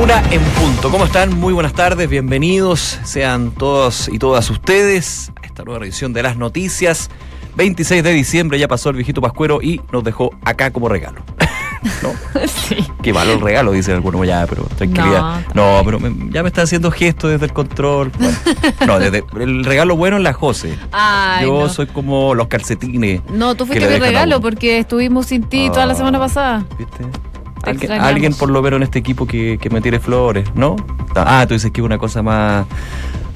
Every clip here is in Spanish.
Una en punto. ¿Cómo están? Muy buenas tardes, bienvenidos sean todos y todas ustedes a esta nueva edición de las noticias. 26 de diciembre ya pasó el viejito Pascuero y nos dejó acá como regalo. ¿No? Sí. Qué malo el regalo, dicen algunos ya, pero tranquilidad. No, pero me- ya me está haciendo gestos desde el control. Bueno, no, desde el regalo bueno es la José. Ay, Yo no. soy como los calcetines. No, tú fuiste mi regalo porque estuvimos sin ti toda la Ah. semana pasada. ¿Viste? Alguien, por lo menos en este equipo que, que me tire flores, ¿no? Ah, tú dices que es una cosa más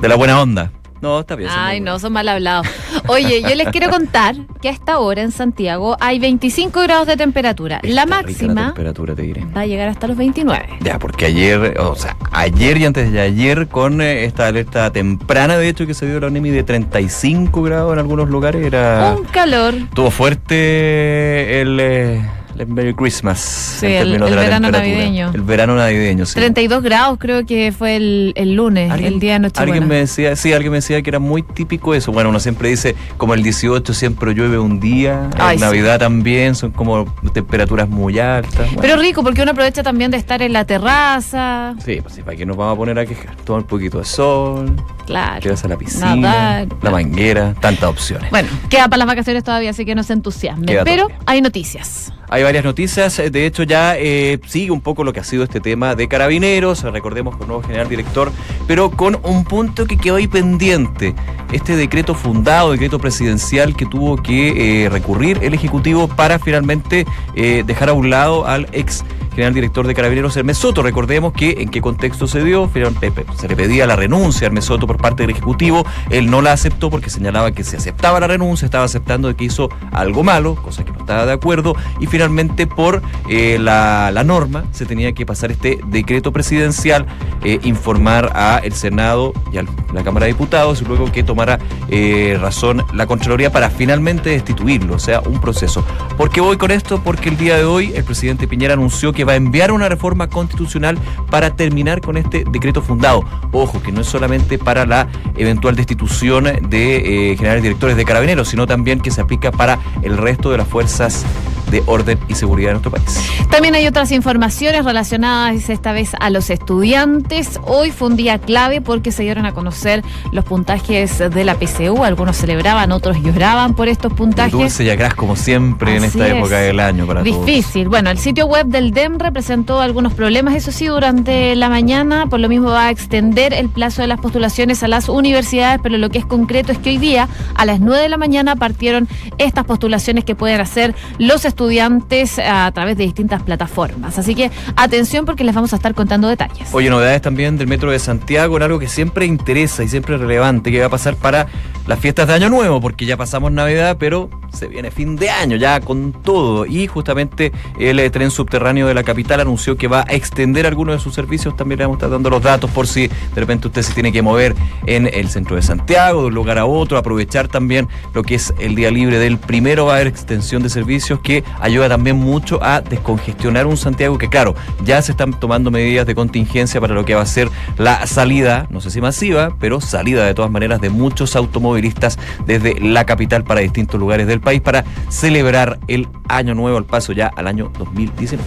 de la buena onda. No, está bien. Ay, no, son mal hablados. Oye, yo les quiero contar que a esta hora en Santiago hay 25 grados de temperatura. La rica La máxima temperatura, te diré. va a llegar hasta los 29. Ya, porque ayer, o sea, ayer y antes de ayer, con eh, esta alerta temprana, de hecho, que se dio la ONEMI de 35 grados en algunos lugares, era. Un calor. Estuvo fuerte el, eh, el Merry Christmas. Sí, el- verano navideño. El verano navideño, sí. 32 grados creo que fue el, el lunes, el día de Nochebuena. Alguien me decía, sí, alguien me decía que era muy típico eso. Bueno, uno siempre dice, como el 18 siempre llueve un día, Ay, en sí. Navidad también, son como temperaturas muy altas. Bueno, Pero rico porque uno aprovecha también de estar en la terraza. sí, pues sí, ¿para qué nos vamos a poner a quejar? Toma un poquito de sol, Claro. quedas a la piscina, Nadar. la manguera, tantas opciones. Bueno, queda para las vacaciones todavía, así que no se entusiasmen. Pero todavía. hay noticias. Hay varias noticias, eh, de hecho ya eh, sigue un poco lo que ha sido este tema de carabineros, recordemos con nuevo general director, pero con un punto que quedó ahí pendiente, este decreto fundado, decreto presidencial que tuvo que eh, recurrir el Ejecutivo para finalmente eh, dejar a un lado al ex general director de Carabineros, Hermes Soto. Recordemos que en qué contexto se dio, se le pedía la renuncia a Hermes Soto por parte del Ejecutivo, él no la aceptó porque señalaba que si aceptaba la renuncia estaba aceptando de que hizo algo malo, cosa que no estaba de acuerdo, y finalmente por eh, la, la norma se tenía que pasar este decreto presidencial, eh, informar a el Senado y a la Cámara de Diputados y luego que tomara eh, razón la Contraloría para finalmente destituirlo, o sea, un proceso. ¿Por qué voy con esto? Porque el día de hoy el presidente Piñera anunció que va a enviar una reforma constitucional para terminar con este decreto fundado. Ojo, que no es solamente para la eventual destitución de eh, generales directores de carabineros, sino también que se aplica para el resto de las fuerzas de orden y seguridad de nuestro país. También hay otras informaciones relacionadas esta vez a los estudiantes. Hoy fue un día clave porque se dieron a conocer los puntajes de la PCU. Algunos celebraban, otros lloraban por estos puntajes. Dulce y como siempre en esta es. época del año para todos. Difícil. Bueno, el sitio web del DEMRE presentó algunos problemas, eso sí, durante la mañana. Por lo mismo va a extender el plazo de las postulaciones a las universidades, pero lo que es concreto es que hoy día, a las 9 de la mañana, partieron estas postulaciones que pueden hacer los estudiantes a través de distintas plataformas. Así que atención porque les vamos a estar contando detalles. Oye, novedades también del Metro de Santiago, en algo que siempre interesa y siempre es relevante, que va a pasar para las fiestas de Año Nuevo, porque ya pasamos Navidad, pero se viene fin de año ya con todo. Y justamente el eh, tren subterráneo de la capital anunció que va a extender algunos de sus servicios. También le vamos a estar dando los datos por si de repente usted se tiene que mover en el centro de Santiago, de un lugar a otro, aprovechar también lo que es el día libre del primero. Va a haber extensión de servicios que ayuda también mucho a descongestionar un Santiago que, claro, ya se están tomando medidas de contingencia para lo que va a ser la salida, no sé si masiva, pero salida de todas maneras de muchos automovilistas desde la capital para distintos lugares del país para celebrar el año nuevo al paso ya al año 2019.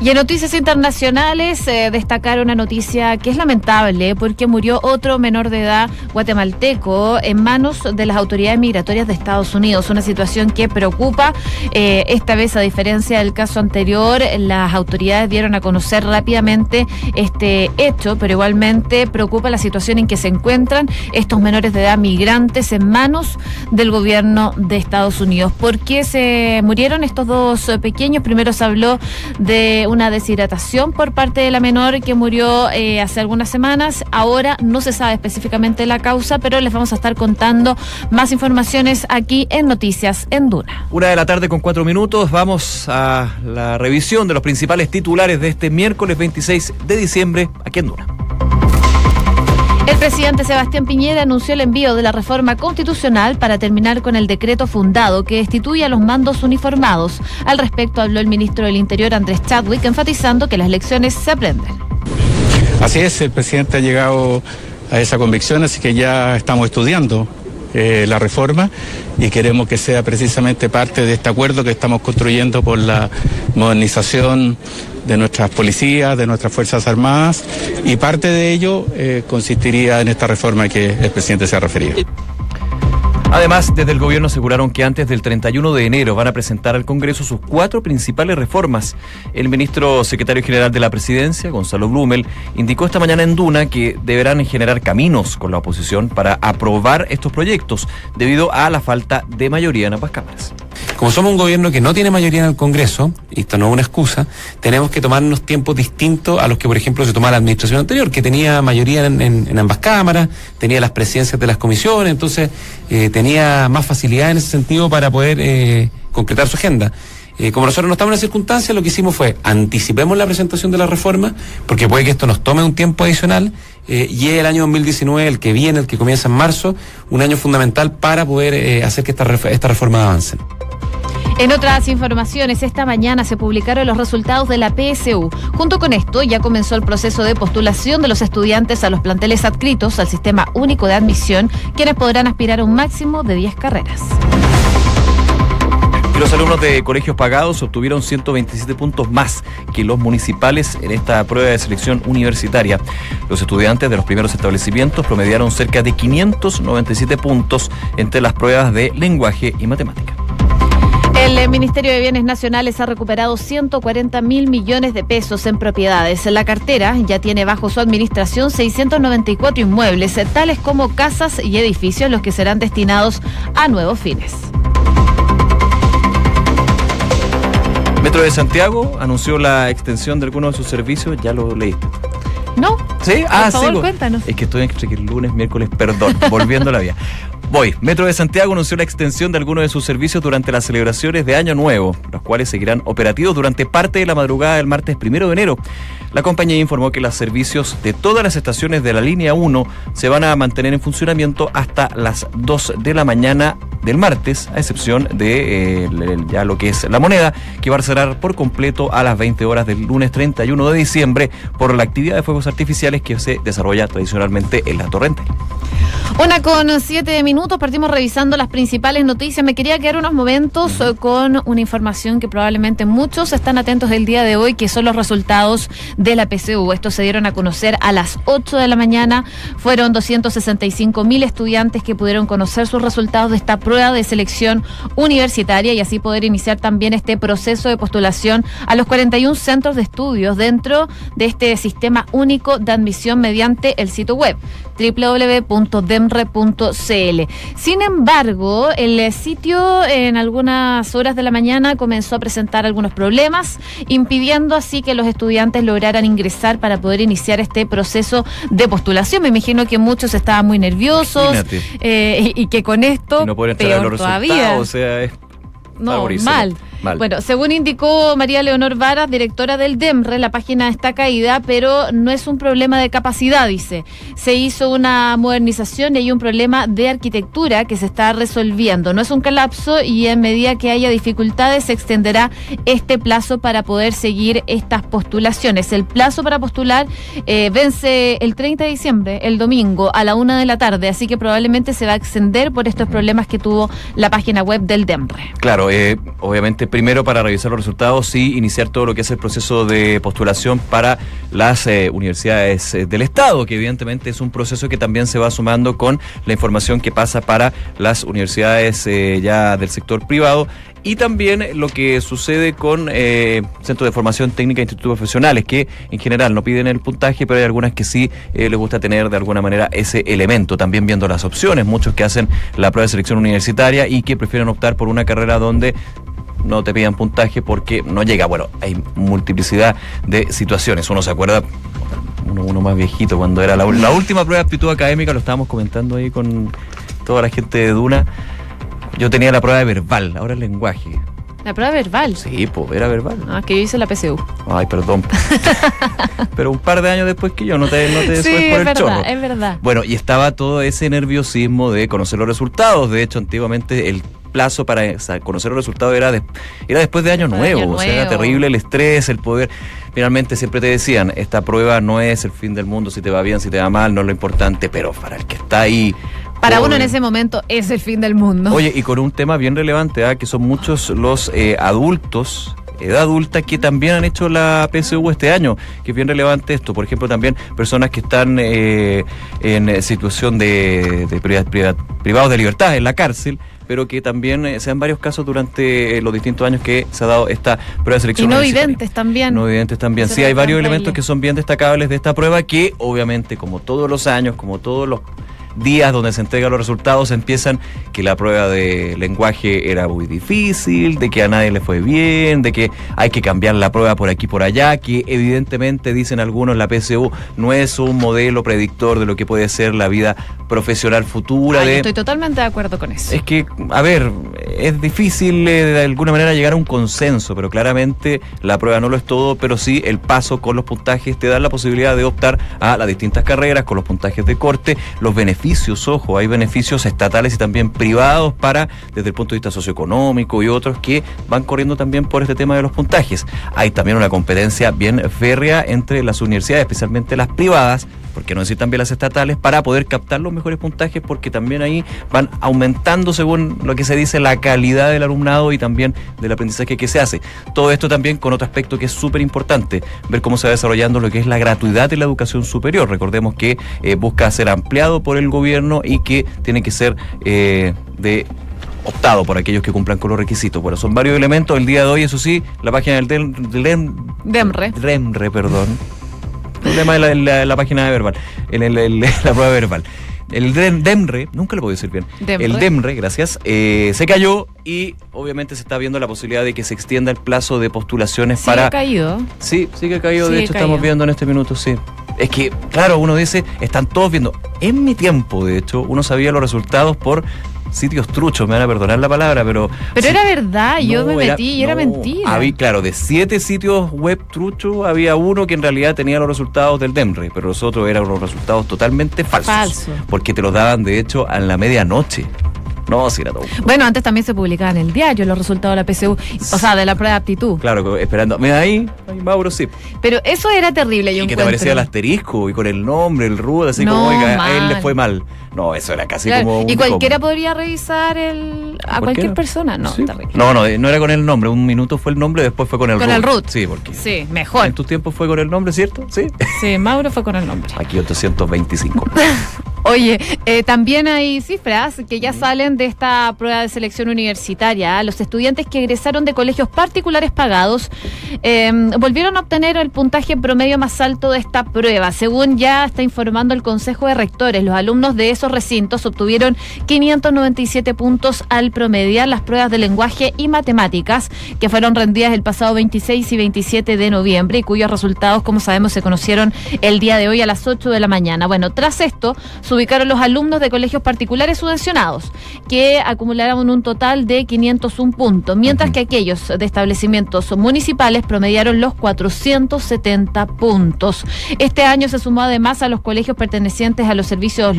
Y en noticias internacionales, eh, destacar una noticia que es lamentable porque murió otro menor de edad guatemalteco en manos de las autoridades migratorias de Estados Unidos. Una situación que preocupa. Eh, esta vez, a diferencia del caso anterior, las autoridades dieron a conocer rápidamente este hecho, pero igualmente preocupa la situación en que se encuentran estos menores de edad migrantes en manos del gobierno de Estados Unidos. ¿Por qué se murieron estos dos pequeños? Primero se habló de una deshidratación por parte de la menor que murió eh, hace algunas semanas. Ahora no se sabe específicamente la causa, pero les vamos a estar contando más informaciones aquí en Noticias en Duna. Una de la tarde con cuatro minutos, vamos a la revisión de los principales titulares de este miércoles 26 de diciembre aquí en Duna. El presidente Sebastián Piñera anunció el envío de la reforma constitucional para terminar con el decreto fundado que destituye a los mandos uniformados. Al respecto habló el ministro del Interior Andrés Chadwick, enfatizando que las lecciones se aprenden. Así es, el presidente ha llegado a esa convicción, así que ya estamos estudiando eh, la reforma y queremos que sea precisamente parte de este acuerdo que estamos construyendo por la modernización de nuestras policías, de nuestras Fuerzas Armadas, y parte de ello eh, consistiría en esta reforma que el presidente se ha referido. Además, desde el gobierno aseguraron que antes del 31 de enero van a presentar al Congreso sus cuatro principales reformas. El ministro secretario general de la presidencia, Gonzalo Blumel, indicó esta mañana en Duna que deberán generar caminos con la oposición para aprobar estos proyectos, debido a la falta de mayoría en ambas cámaras. Como somos un gobierno que no tiene mayoría en el Congreso, y esto no es una excusa, tenemos que tomarnos tiempos distintos a los que, por ejemplo, se tomaba la administración anterior, que tenía mayoría en, ambas cámaras, tenía las presidencias de las comisiones, entonces eh, tenía más facilidad en ese sentido para poder eh, concretar su agenda. Eh, como nosotros no estamos en la circunstancia, lo que hicimos fue anticipemos la presentación de la reforma, porque puede que esto nos tome un tiempo adicional, y el año 2019, el que viene, el que comienza en marzo, un año fundamental para poder hacer que esta, esta reforma avance. En otras informaciones, esta mañana se publicaron los resultados de la PSU. Junto con esto, ya comenzó el proceso de postulación de los estudiantes a los planteles adscritos al Sistema Único de Admisión, quienes podrán aspirar a un máximo de 10 carreras. los alumnos de colegios pagados obtuvieron 127 puntos más que los municipales en esta prueba de selección universitaria. Los estudiantes de los primeros establecimientos promediaron cerca de 597 puntos entre las pruebas de lenguaje y matemática. El Ministerio de Bienes Nacionales ha recuperado 140 mil millones de pesos en propiedades. La cartera ya tiene bajo su administración 694 inmuebles, tales como casas y edificios, los que serán destinados a nuevos fines. Metro de Santiago anunció la extensión de algunos de sus servicios, ya lo leíste. No. ¿Sí? Ah, sí. cuéntanos. Es que estoy entre el lunes, miércoles, perdón, volviendo a la vía. Voy. Metro de Santiago anunció la extensión de algunos de sus servicios durante las celebraciones de Año Nuevo, los cuales seguirán operativos durante parte de la madrugada del martes primero de enero. La compañía informó que los servicios de todas las estaciones de la línea 1 se van a mantener en funcionamiento hasta las 2 de la mañana del martes, a excepción de eh, ya lo que es la moneda, que va a cerrar por completo a las 20 horas del lunes 31 de diciembre por la actividad de fuegos artificiales que se desarrolla tradicionalmente en la torrente. Una con siete minutos, partimos revisando las principales noticias. Me quería quedar unos momentos eh, con una información que probablemente muchos están atentos del día de hoy, que son los resultados de la PCU. Estos se dieron a conocer a las 8 de la mañana. Fueron 265 mil estudiantes que pudieron conocer sus resultados de esta prueba de selección universitaria y así poder iniciar también este proceso de postulación a los 41 centros de estudios dentro de este sistema único de admisión mediante el sitio web www.demre.cl. Sin embargo, el sitio en algunas horas de la mañana comenzó a presentar algunos problemas, impidiendo así que los estudiantes lograran ingresar para poder iniciar este proceso de postulación. Me imagino que muchos estaban muy nerviosos eh, y, que con esto no peor todavía. O sea, es no, mal. Bueno, según indicó María Leonor Vara, directora del DEMRE, la página está caída, pero no es un problema de capacidad, dice. Se hizo una modernización y hay un problema de arquitectura que se está resolviendo. No es un colapso y en medida que haya dificultades se extenderá este plazo para poder seguir estas postulaciones. El plazo para postular eh, vence el 30 de diciembre, el domingo, a la una de la tarde, así que probablemente se va a extender por estos problemas que tuvo la página web del DEMRE. Claro, eh, obviamente primero para revisar los resultados y iniciar todo lo que es el proceso de postulación para las eh, universidades eh, del Estado, que evidentemente es un proceso que también se va sumando con la información que pasa para las universidades eh, ya del sector privado y también lo que sucede con centros de formación técnica e institutos profesionales, que en general no piden el puntaje, pero hay algunas que sí les gusta tener de alguna manera ese elemento. También viendo las opciones, muchos que hacen la prueba de selección universitaria y que prefieren optar por una carrera donde no te pidan puntaje porque no llega. Bueno, hay multiplicidad de situaciones. Uno se acuerda, uno, más viejito, cuando era la, última prueba de aptitud académica, lo estábamos comentando ahí con toda la gente de Duna. Yo tenía la prueba de verbal, ahora el lenguaje. ¿La prueba verbal? Sí, pues era verbal. Ah, que yo hice la PCU. Ay, perdón. Pero un par de años después que yo, no te, no te sí, por es verdad, es verdad. Bueno, y estaba todo ese nerviosismo de conocer los resultados. De hecho, antiguamente el plazo para conocer los resultados era, era después de año nuevo. O sea, era terrible el estrés, el poder. Finalmente siempre te decían, esta prueba no es el fin del mundo, si te va bien, si te va mal, no es lo importante, pero para el que está ahí para uno en ese momento es el fin del mundo. Oye, y con un tema bien relevante, ¿ah? que son muchos los eh, adultos edad adulta que también han hecho la PSU este año, que es bien relevante esto. Por ejemplo, también personas que están eh, en situación de, de privados de libertad en la cárcel pero que también eh, se dan varios casos durante eh, los distintos años que se ha dado esta prueba de selección. Y no evidentes también. No evidentes también. Sí, hay varios elementos que son bien destacables de esta prueba que obviamente como todos los años, como todos los días donde se entregan los resultados empiezan que la prueba de lenguaje era muy difícil, de que a nadie le fue bien, de que hay que cambiar la prueba por aquí y por allá, que evidentemente dicen algunos la PSU no es un modelo predictor de lo que puede ser la vida profesional futura. de... Estoy totalmente de acuerdo con eso. Es que, a ver, es difícil eh, de alguna manera llegar a un consenso, pero claramente la prueba no lo es todo, pero sí el paso con los puntajes te da la posibilidad de optar a las distintas carreras con los puntajes de corte, los beneficios ojo, hay beneficios estatales y también privados para, desde el punto de vista socioeconómico y otros que van corriendo también por este tema de los puntajes. Hay también una competencia bien férrea entre las universidades, especialmente las privadas, porque no decir también las estatales, para poder captar los mejores puntajes, porque también ahí van aumentando, según lo que se dice, la calidad del alumnado y también del aprendizaje que se hace. Todo esto también con otro aspecto que es súper importante, ver cómo se va desarrollando lo que es la gratuidad de la educación superior. Recordemos que eh, busca ser ampliado por el gobierno y que tiene que ser eh, de optado por aquellos que cumplan con los requisitos. Bueno, son varios elementos. El día de hoy, eso sí, la página del, del, DEMRE. DEMRE, perdón problema de la, la, página de verbal, en la prueba verbal. El DEMRE, nunca lo puedo decir bien. El DEMRE, gracias, eh, se cayó y obviamente se está viendo la posibilidad de que se extienda el plazo de postulaciones para. ¿Sigue caído? Sí, sigue caído. de hecho, estamos viendo en este minuto, sí. Es que, claro, uno dice, están todos viendo. En mi tiempo, de hecho, uno sabía los resultados por sitios truchos, me van a perdonar la palabra, pero... Pero era verdad, yo me metí y era mentira. Había, claro, de siete sitios web truchos había uno que en realidad tenía los resultados del DEMRE, pero los otros eran los resultados totalmente falsos. Falso. Porque te los daban, de hecho, a la medianoche. No, sí era todo. Bueno, antes también se publicaba en el diario los resultados de la PSU, o sea, de la prueba de aptitud. Claro, esperando. Mira ahí, ahí Mauro, sí. Pero eso era terrible, yo Y que te aparecía el asterisco y con el nombre, el RUD, así como, oiga, a él le fue mal. No, eso era casi como. y cualquiera podría revisar el, a cualquier persona. No. No, no, no era con el nombre. Un minuto fue el nombre, después fue con el con el root. Sí, porque. Sí, mejor. En tu tiempo fue con el nombre, ¿cierto? Sí. Sí, Mauro fue con el nombre. Aquí 825. Oye, eh, también hay cifras que ya salen de esta prueba de selección universitaria. Los estudiantes que egresaron de colegios particulares pagados em, volvieron a obtener el puntaje promedio más alto de esta prueba. Según ya está informando el Consejo de Rectores, los alumnos de esos recintos obtuvieron 597 puntos al promediar las pruebas de lenguaje y matemáticas que fueron rendidas el pasado 26 y 27 de noviembre y cuyos resultados, como sabemos, se conocieron el día de hoy a las 8 de la mañana. Bueno, tras esto, se ubicaron los alumnos de colegios particulares subvencionados, que acumularon un total de 501 puntos, mientras que aquellos de establecimientos municipales promediaron los 470 puntos. Este año se sumó además a los colegios pertenecientes a los servicios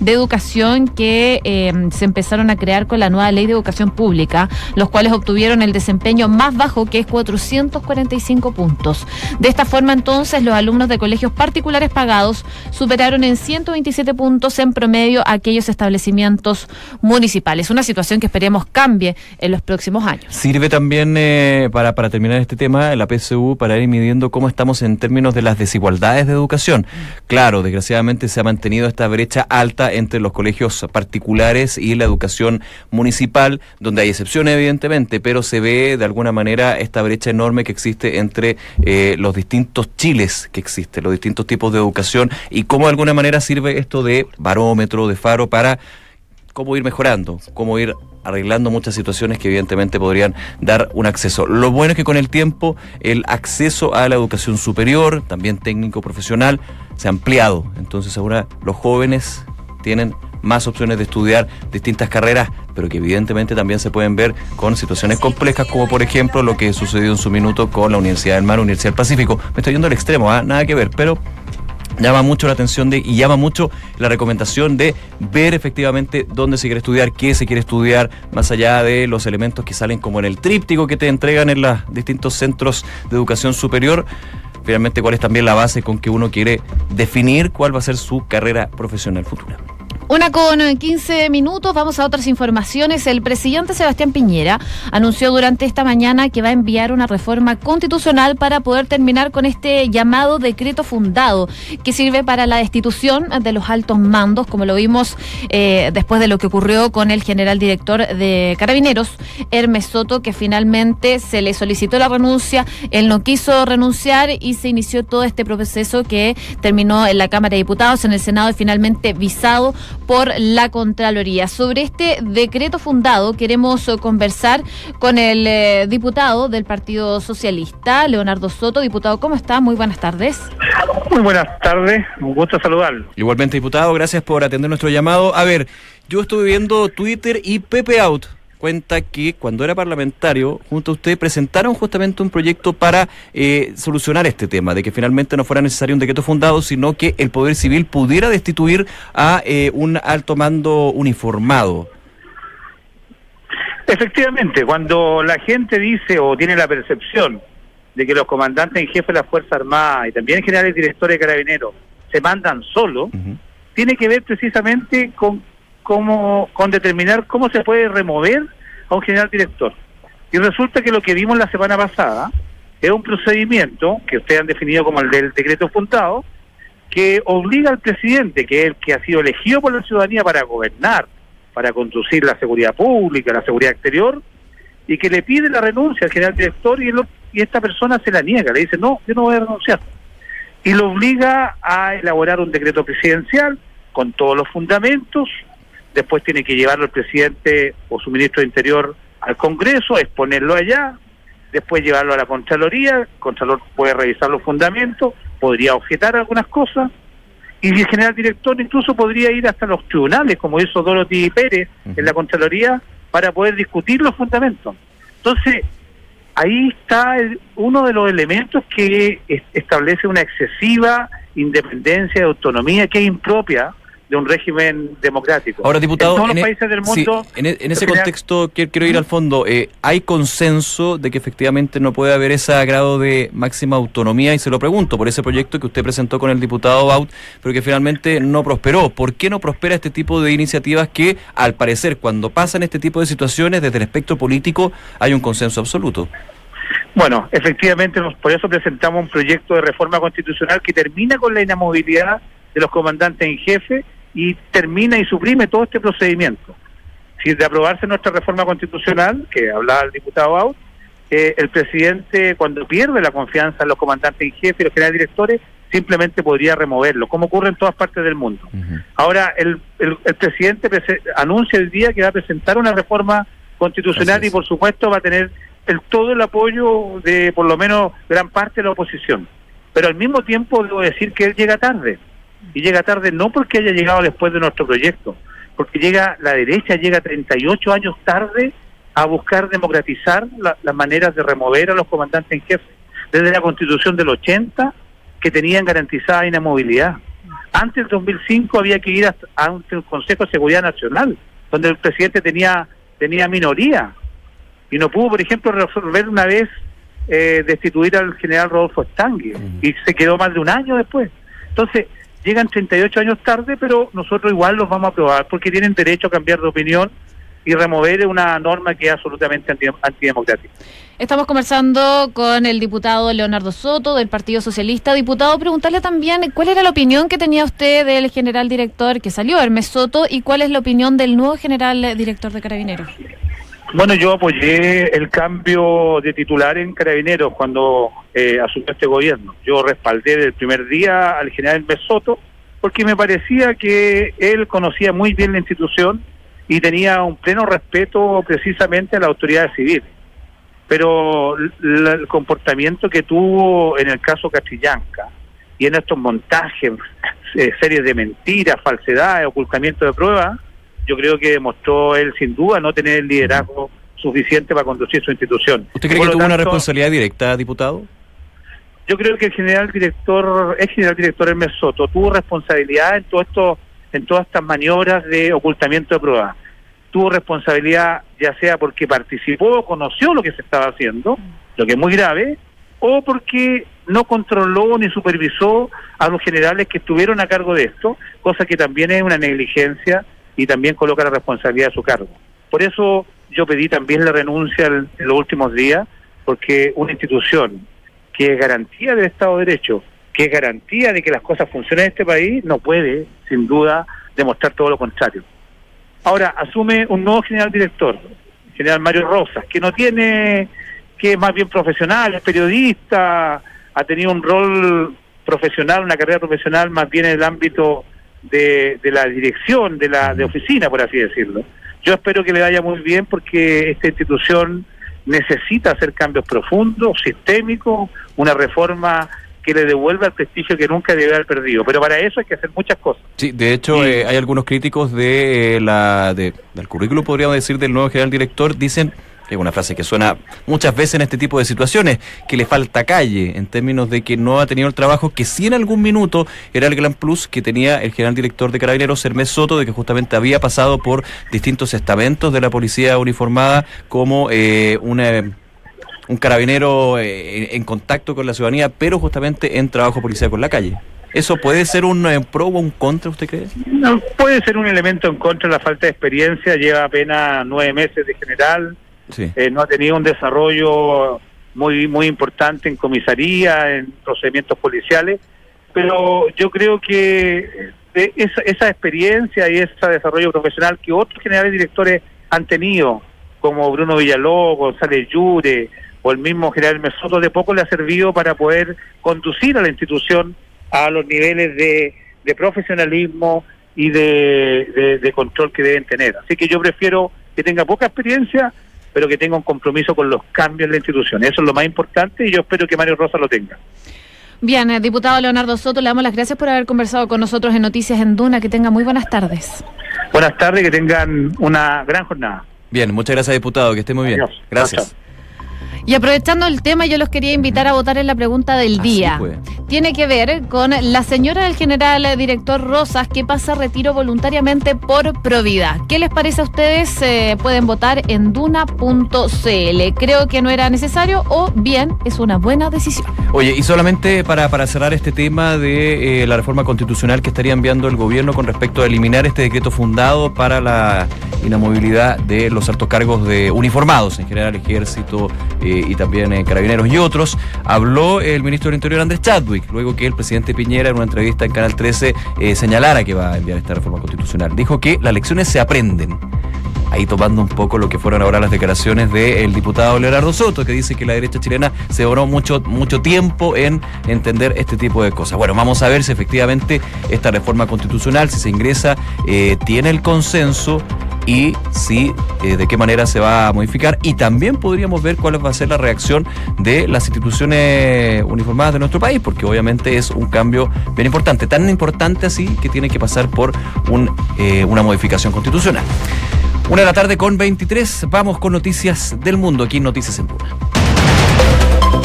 de educación que eh, se empezaron a crear con la nueva ley de educación pública, los cuales obtuvieron el desempeño más bajo, que es 445 puntos. De esta forma, entonces, los alumnos de colegios particulares pagados superaron en 120 puntos en promedio aquellos establecimientos municipales. Una situación que esperemos cambie en los próximos años. Sirve también eh, para, para terminar este tema la PSU para ir midiendo cómo estamos en términos de las desigualdades de educación. Claro, desgraciadamente se ha mantenido esta brecha alta entre los colegios particulares y la educación municipal, donde hay excepciones evidentemente, pero se ve de alguna manera esta brecha enorme que existe entre eh, los distintos chiles que existen, los distintos tipos de educación y cómo de alguna manera sirve esto de barómetro, de faro, para cómo ir mejorando, cómo ir arreglando muchas situaciones que evidentemente podrían dar un acceso. Lo bueno es que con el tiempo el acceso a la educación superior, también técnico profesional, se ha ampliado. Entonces ahora los jóvenes tienen más opciones de estudiar distintas carreras, pero que evidentemente también se pueden ver con situaciones complejas, como por ejemplo lo que sucedió en su minuto con la Universidad del Mar, Universidad del Pacífico. Me estoy yendo al extremo, ¿ah? nada que ver, pero llama mucho la atención de y llama mucho la recomendación de ver efectivamente dónde se quiere estudiar, qué se quiere estudiar, más allá de los elementos que salen como en el tríptico que te entregan en los distintos centros de educación superior. Finalmente, cuál es también la base con que uno quiere definir cuál va a ser su carrera profesional futura. Una con 15 minutos, vamos a otras informaciones. El presidente Sebastián Piñera anunció durante esta mañana que va a enviar una reforma constitucional para poder terminar con este llamado decreto fundado, que sirve para la destitución de los altos mandos, como lo vimos eh, después de lo que ocurrió con el general director de Carabineros, Hermes Soto, que finalmente se le solicitó la renuncia, él no quiso renunciar y se inició todo este proceso que terminó en la Cámara de Diputados, en el Senado y finalmente visado por la Contraloría. Sobre este decreto fundado queremos conversar con el eh, diputado del Partido Socialista, Leonardo Soto. Diputado, ¿cómo está? Muy buenas tardes. Muy buenas tardes, un gusto saludarlo. Igualmente, diputado, gracias por atender nuestro llamado. A ver, yo estuve viendo Twitter y Pepe Out cuenta que cuando era parlamentario, junto a usted, presentaron justamente un proyecto para eh, solucionar este tema, de que finalmente no fuera necesario un decreto fundado, sino que el Poder Civil pudiera destituir a eh, un alto mando uniformado. Efectivamente, cuando la gente dice o tiene la percepción de que los comandantes en jefe de las Fuerzas Armadas y también generales directores de carabineros se mandan solo, tiene que ver precisamente con cómo, con determinar cómo se puede remover a un general director. Y resulta que lo que vimos la semana pasada es un procedimiento que ustedes han definido como el del decreto fundado, que obliga al presidente, que es el que ha sido elegido por la ciudadanía para gobernar, para conducir la seguridad pública, la seguridad exterior, y que le pide la renuncia al general director y, y esta persona se la niega, le dice, no, yo no voy a renunciar. Y lo obliga a elaborar un decreto presidencial con todos los fundamentos, después tiene que llevarlo el presidente o su ministro de Interior al Congreso, exponerlo allá, después llevarlo a la Contraloría, el Contralor puede revisar los fundamentos, podría objetar algunas cosas, y el general director incluso podría ir hasta los tribunales, como hizo Dorothy Pérez en la Contraloría, para poder discutir los fundamentos. Entonces, ahí está uno de los elementos que establece una excesiva independencia y autonomía que es impropia de un régimen democrático. Ahora, diputado, en todos los e- países del mundo. en, e- ese contexto quiero, ir al fondo. Eh, ¿Hay consenso de que efectivamente no puede haber ese grado de máxima autonomía? Y se lo pregunto por ese proyecto que usted presentó con el diputado Baut, pero que finalmente no prosperó. ¿Por qué no prospera este tipo de iniciativas que, al parecer, cuando pasan este tipo de situaciones desde el espectro político, hay un consenso absoluto? Bueno, efectivamente, por eso presentamos un proyecto de reforma constitucional que termina con la inamovilidad de los comandantes en jefe y termina y suprime todo este procedimiento. Si de aprobarse nuestra reforma constitucional, que hablaba el diputado Out, eh, el presidente cuando pierde la confianza en los comandantes en jefe y los generales directores, simplemente podría removerlo, como ocurre en todas partes del mundo. Ahora, el, el, presidente anuncia el día que va a presentar una reforma constitucional y por supuesto va a tener el todo el apoyo de por lo menos gran parte de la oposición. Pero al mismo tiempo debo decir que él llega tarde y llega tarde no porque haya llegado después de nuestro proyecto, porque llega la derecha llega 38 años tarde a buscar democratizar las maneras de remover a los comandantes en jefe. Desde la constitución del 80, que tenían garantizada inamovilidad. Antes del 2005 había que ir ante el Consejo de Seguridad Nacional, donde el presidente tenía, tenía minoría. Y no pudo, por ejemplo, resolver una vez eh, destituir al general Rodolfo Stangue. Y se quedó más de un año después. Entonces, llegan 38 años tarde, pero nosotros igual los vamos a aprobar porque tienen derecho a cambiar de opinión y remover una norma que es absolutamente antidemocrática. Estamos conversando con el diputado Leonardo Soto del Partido Socialista. Diputado, preguntarle también cuál era la opinión que tenía usted del general director que salió, Hermes Soto, y cuál es la opinión del nuevo general director de Carabineros. Bueno, yo apoyé el cambio de titular en Carabineros cuando eh, asumió este gobierno. Yo respaldé desde el primer día al general Besoto porque me parecía que él conocía muy bien la institución y tenía un pleno respeto precisamente a la autoridad civil. Pero el comportamiento que tuvo en el caso Castrillanca y en estos montajes, eh, series de mentiras, falsedades, ocultamiento de pruebas, yo creo que demostró él sin duda no tener el liderazgo suficiente para conducir su institución. ¿Usted cree que tuvo una responsabilidad directa, diputado? Yo creo que el general director, ex general director Hermes Soto, tuvo responsabilidad en todo esto, en todas estas maniobras de ocultamiento de pruebas. Tuvo responsabilidad ya sea porque participó o conoció lo que se estaba haciendo, lo que es muy grave, o porque no controló ni supervisó a los generales que estuvieron a cargo de esto, cosa que también es una negligencia y también coloca la responsabilidad a su cargo. Por eso yo pedí también la renuncia en los últimos días, porque una institución que es garantía del Estado de Derecho, que es garantía de que las cosas funcionen en este país, no puede, sin duda, demostrar todo lo contrario. Ahora, asume un nuevo general director, general Mario Rosas, que no tiene, que es más bien profesional, es periodista, ha tenido un rol profesional, una carrera profesional más bien en el ámbito de, de la dirección, de la de oficina, por así decirlo. Yo espero que le vaya muy bien porque esta institución necesita hacer cambios profundos, sistémicos, una reforma que le devuelva el prestigio que nunca debe haber perdido. Pero para eso hay que hacer muchas cosas. Sí, de hecho, eh, hay algunos críticos de eh, la de, del currículo, podríamos decir, del nuevo general director, dicen es una frase que suena muchas veces en este tipo de situaciones, que le falta calle en términos de que no ha tenido el trabajo que sí en algún minuto era el gran plus que tenía el general director de Carabineros, Hermes Soto, de que justamente había pasado por distintos estamentos de la policía uniformada como eh, una un carabinero eh, en contacto con la ciudadanía, pero justamente en trabajo policial con la calle. ¿Eso puede ser un eh, pro o un contra, usted cree? No, puede ser un elemento en contra la falta de experiencia. Lleva apenas nueve meses de general. Eh, no ha tenido un desarrollo muy muy importante en comisaría, en procedimientos policiales. Pero yo creo que esa, esa experiencia y ese desarrollo profesional que otros generales directores han tenido, como Bruno Villalobos, González Llure, o el mismo general Mesoto de poco le ha servido para poder conducir a la institución a los niveles de, profesionalismo y de, control que deben tener. Así que yo prefiero que tenga poca experiencia, pero que tenga un compromiso con los cambios en la institución. Eso es lo más importante y yo espero que Mario Rosa lo tenga. Bien, eh, diputado Leonardo Soto, le damos las gracias por haber conversado con nosotros en Noticias en Duna. Que tenga muy buenas tardes. Buenas tardes, que tengan una gran jornada. Bien, muchas gracias, diputado. Que esté muy bien. Gracias. Y aprovechando el tema, yo los quería invitar a votar en la pregunta del día. Tiene que ver con la señora del general director Rosas que pasa retiro voluntariamente por Provida. ¿Qué les parece a ustedes? Eh, pueden votar en duna.cl. Creo que no era necesario o bien es una buena decisión. Oye, y solamente para, para cerrar este tema de eh, la reforma constitucional que estaría enviando el gobierno con respecto a eliminar este decreto fundado para la inamovilidad de los altos cargos de uniformados, en general ejército, eh, y también en Carabineros y otros, habló el ministro del Interior Andrés Chadwick, luego que el presidente Piñera en una entrevista en Canal 13 eh, señalara que va a enviar esta reforma constitucional. Dijo que las lecciones se aprenden ahí tomando un poco lo que fueron ahora las declaraciones del diputado Leonardo Soto, que dice que la derecha chilena se demoró mucho, mucho tiempo en entender este tipo de cosas. Bueno, vamos a ver si efectivamente esta reforma constitucional, si se ingresa, eh, tiene el consenso y si eh, de qué manera se va a modificar. Y también podríamos ver cuál va a ser la reacción de las instituciones uniformadas de nuestro país porque obviamente es un cambio bien importante tan importante así que tiene que pasar por eh, una modificación constitucional. Una de la tarde con 23 vamos con noticias del mundo aquí en Noticias en Puna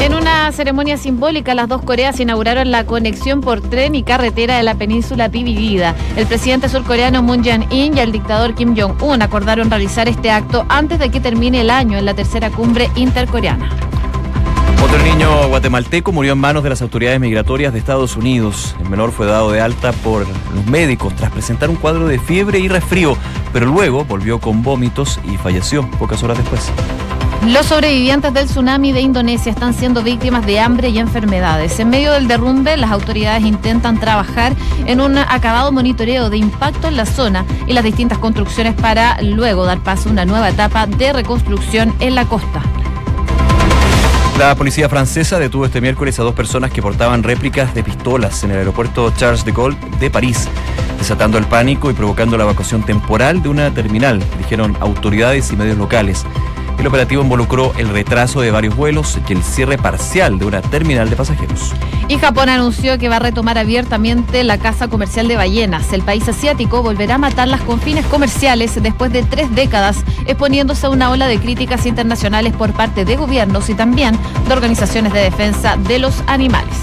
en una ceremonia simbólica, las dos Coreas inauguraron la conexión por tren y carretera de la península dividida. El presidente surcoreano Moon Jae-in y el dictador Kim Jong-un acordaron realizar este acto antes de que termine el año en la tercera cumbre intercoreana. Otro niño guatemalteco murió en manos de las autoridades migratorias de Estados Unidos. El menor fue dado de alta por los médicos tras presentar un cuadro de fiebre y resfrío, pero luego volvió con vómitos y falleció pocas horas después. Los sobrevivientes del tsunami de Indonesia están siendo víctimas de hambre y enfermedades. En medio del derrumbe, las autoridades intentan trabajar en un acabado monitoreo de impacto en la zona y las distintas construcciones para luego dar paso a una nueva etapa de reconstrucción en la costa. La policía francesa detuvo este miércoles a dos personas que portaban réplicas de pistolas en el aeropuerto Charles de Gaulle de París, desatando el pánico y provocando la evacuación temporal de una terminal, dijeron autoridades y medios locales. El operativo involucró el retraso de varios vuelos y el cierre parcial de una terminal de pasajeros. Y Japón anunció que va a retomar abiertamente la casa comercial de ballenas. El país asiático volverá a matarlas con fines comerciales después de tres décadas, exponiéndose a una ola de críticas internacionales por parte de gobiernos y también de organizaciones de defensa de los animales.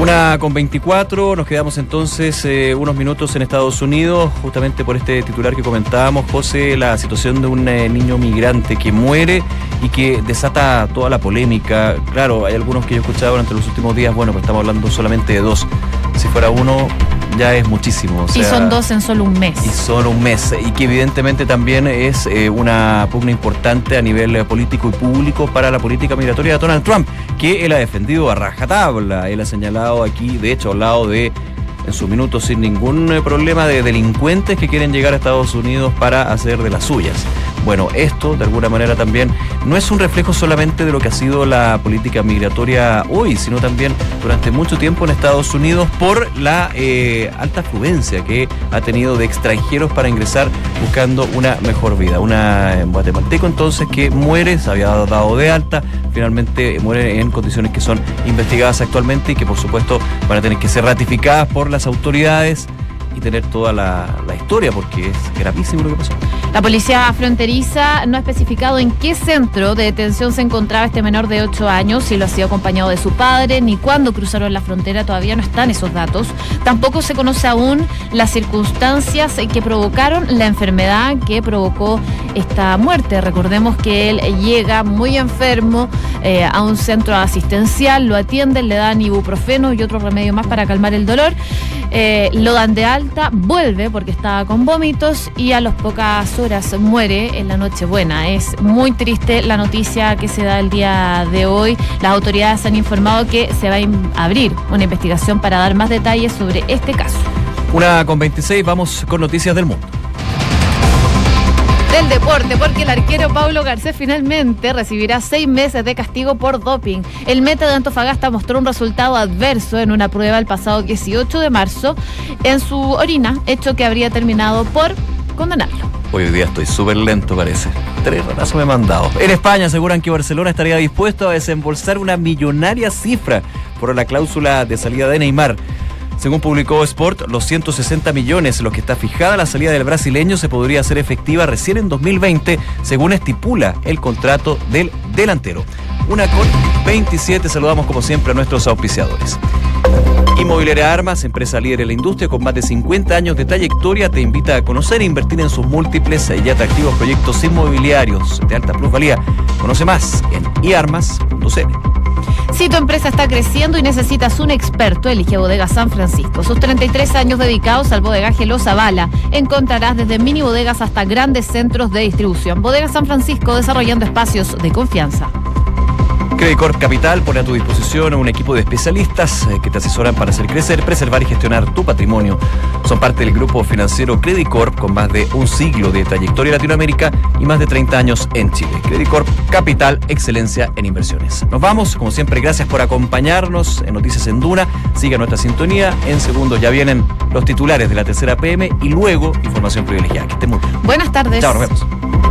Una con 24, nos quedamos entonces eh, unos minutos en Estados Unidos, justamente por este titular que comentábamos, José, la situación de un eh, niño migrante que muere y que desata toda la polémica. Claro, hay algunos que yo he escuchado durante los últimos días, bueno, pues estamos hablando solamente de dos. Si fuera uno, ya es muchísimo. o y son dos en solo un mes. y solo un mes. Y que evidentemente también es eh, una pugna importante a nivel eh, político y público para la política migratoria de Donald Trump, que él ha defendido a rajatabla. Él ha señalado aquí, de hecho, al lado de, en su minuto, sin ningún eh, problema, de delincuentes que quieren llegar a Estados Unidos para hacer de las suyas. Bueno, esto de alguna manera también no es un reflejo solamente de lo que ha sido la política migratoria hoy, sino también durante mucho tiempo en Estados Unidos por la eh, alta afluencia que ha tenido de extranjeros para ingresar buscando una mejor vida. Una eh, guatemalteco entonces que muere, se había dado de alta, finalmente muere en condiciones que son investigadas actualmente y que por supuesto van a tener que ser ratificadas por las autoridades y tener toda la, historia porque es gravísimo lo que pasó. La policía fronteriza no ha especificado en qué centro de detención se encontraba este menor de 8 años, si lo ha sido acompañado de su padre, ni cuándo cruzaron la frontera, todavía no están esos datos. Tampoco se conoce aún las circunstancias que provocaron la enfermedad que provocó esta muerte. Recordemos que él llega muy enfermo eh, a un centro asistencial, lo atienden, le dan ibuprofeno y otro remedio más para calmar el dolor. Eh, lo dan de alta, vuelve porque estaba con vómitos y a las pocas horas muere en la Nochebuena. Es muy triste la noticia que se da el día de hoy. Las autoridades han informado que se va a abrir una investigación para dar más detalles sobre este caso. Una con 26, vamos con noticias del mundo. Del deporte, porque el arquero Pablo Garcés finalmente recibirá seis meses de castigo por doping. El meta de Antofagasta mostró un resultado adverso en una prueba el pasado 18 de marzo en su orina, hecho que habría terminado por condenarlo. Hoy día estoy súper lento, parece. Tres ratazos me he mandado. En España aseguran que Barcelona estaría dispuesto a desembolsar una millonaria cifra por la cláusula de salida de Neymar. Según publicó Sport, los 160 millones los que está fijada la salida del brasileño se podría hacer efectiva recién en 2020, según estipula el contrato del delantero. Una con 27, saludamos como siempre a nuestros auspiciadores. Inmobiliaria Armas, empresa líder en la industria con más de 50 años de trayectoria, te invita a conocer e invertir en sus múltiples y atractivos proyectos inmobiliarios de alta plusvalía. Conoce más en iarmas.cl. Si tu empresa está creciendo y necesitas un experto, elige Bodega San Francisco. Sus 33 años dedicados al bodegaje los avala. Encontrarás desde mini bodegas hasta grandes centros de distribución. Bodega San Francisco desarrollando espacios de confianza. Credit Corp Capital pone a tu disposición un equipo de especialistas eh, que te asesoran para hacer crecer, preservar y gestionar tu patrimonio. Son parte del grupo financiero Credit Corp con más de un siglo de trayectoria en Latinoamérica y más de 30 años en Chile. Credit Corp Capital, excelencia en inversiones. Nos vamos, como siempre, gracias por acompañarnos en Noticias en Duna. Siga nuestra sintonía. En segundos ya vienen los titulares de la tercera PM y luego información privilegiada. Que estén muy bien. Buenas tardes. Chao, nos vemos.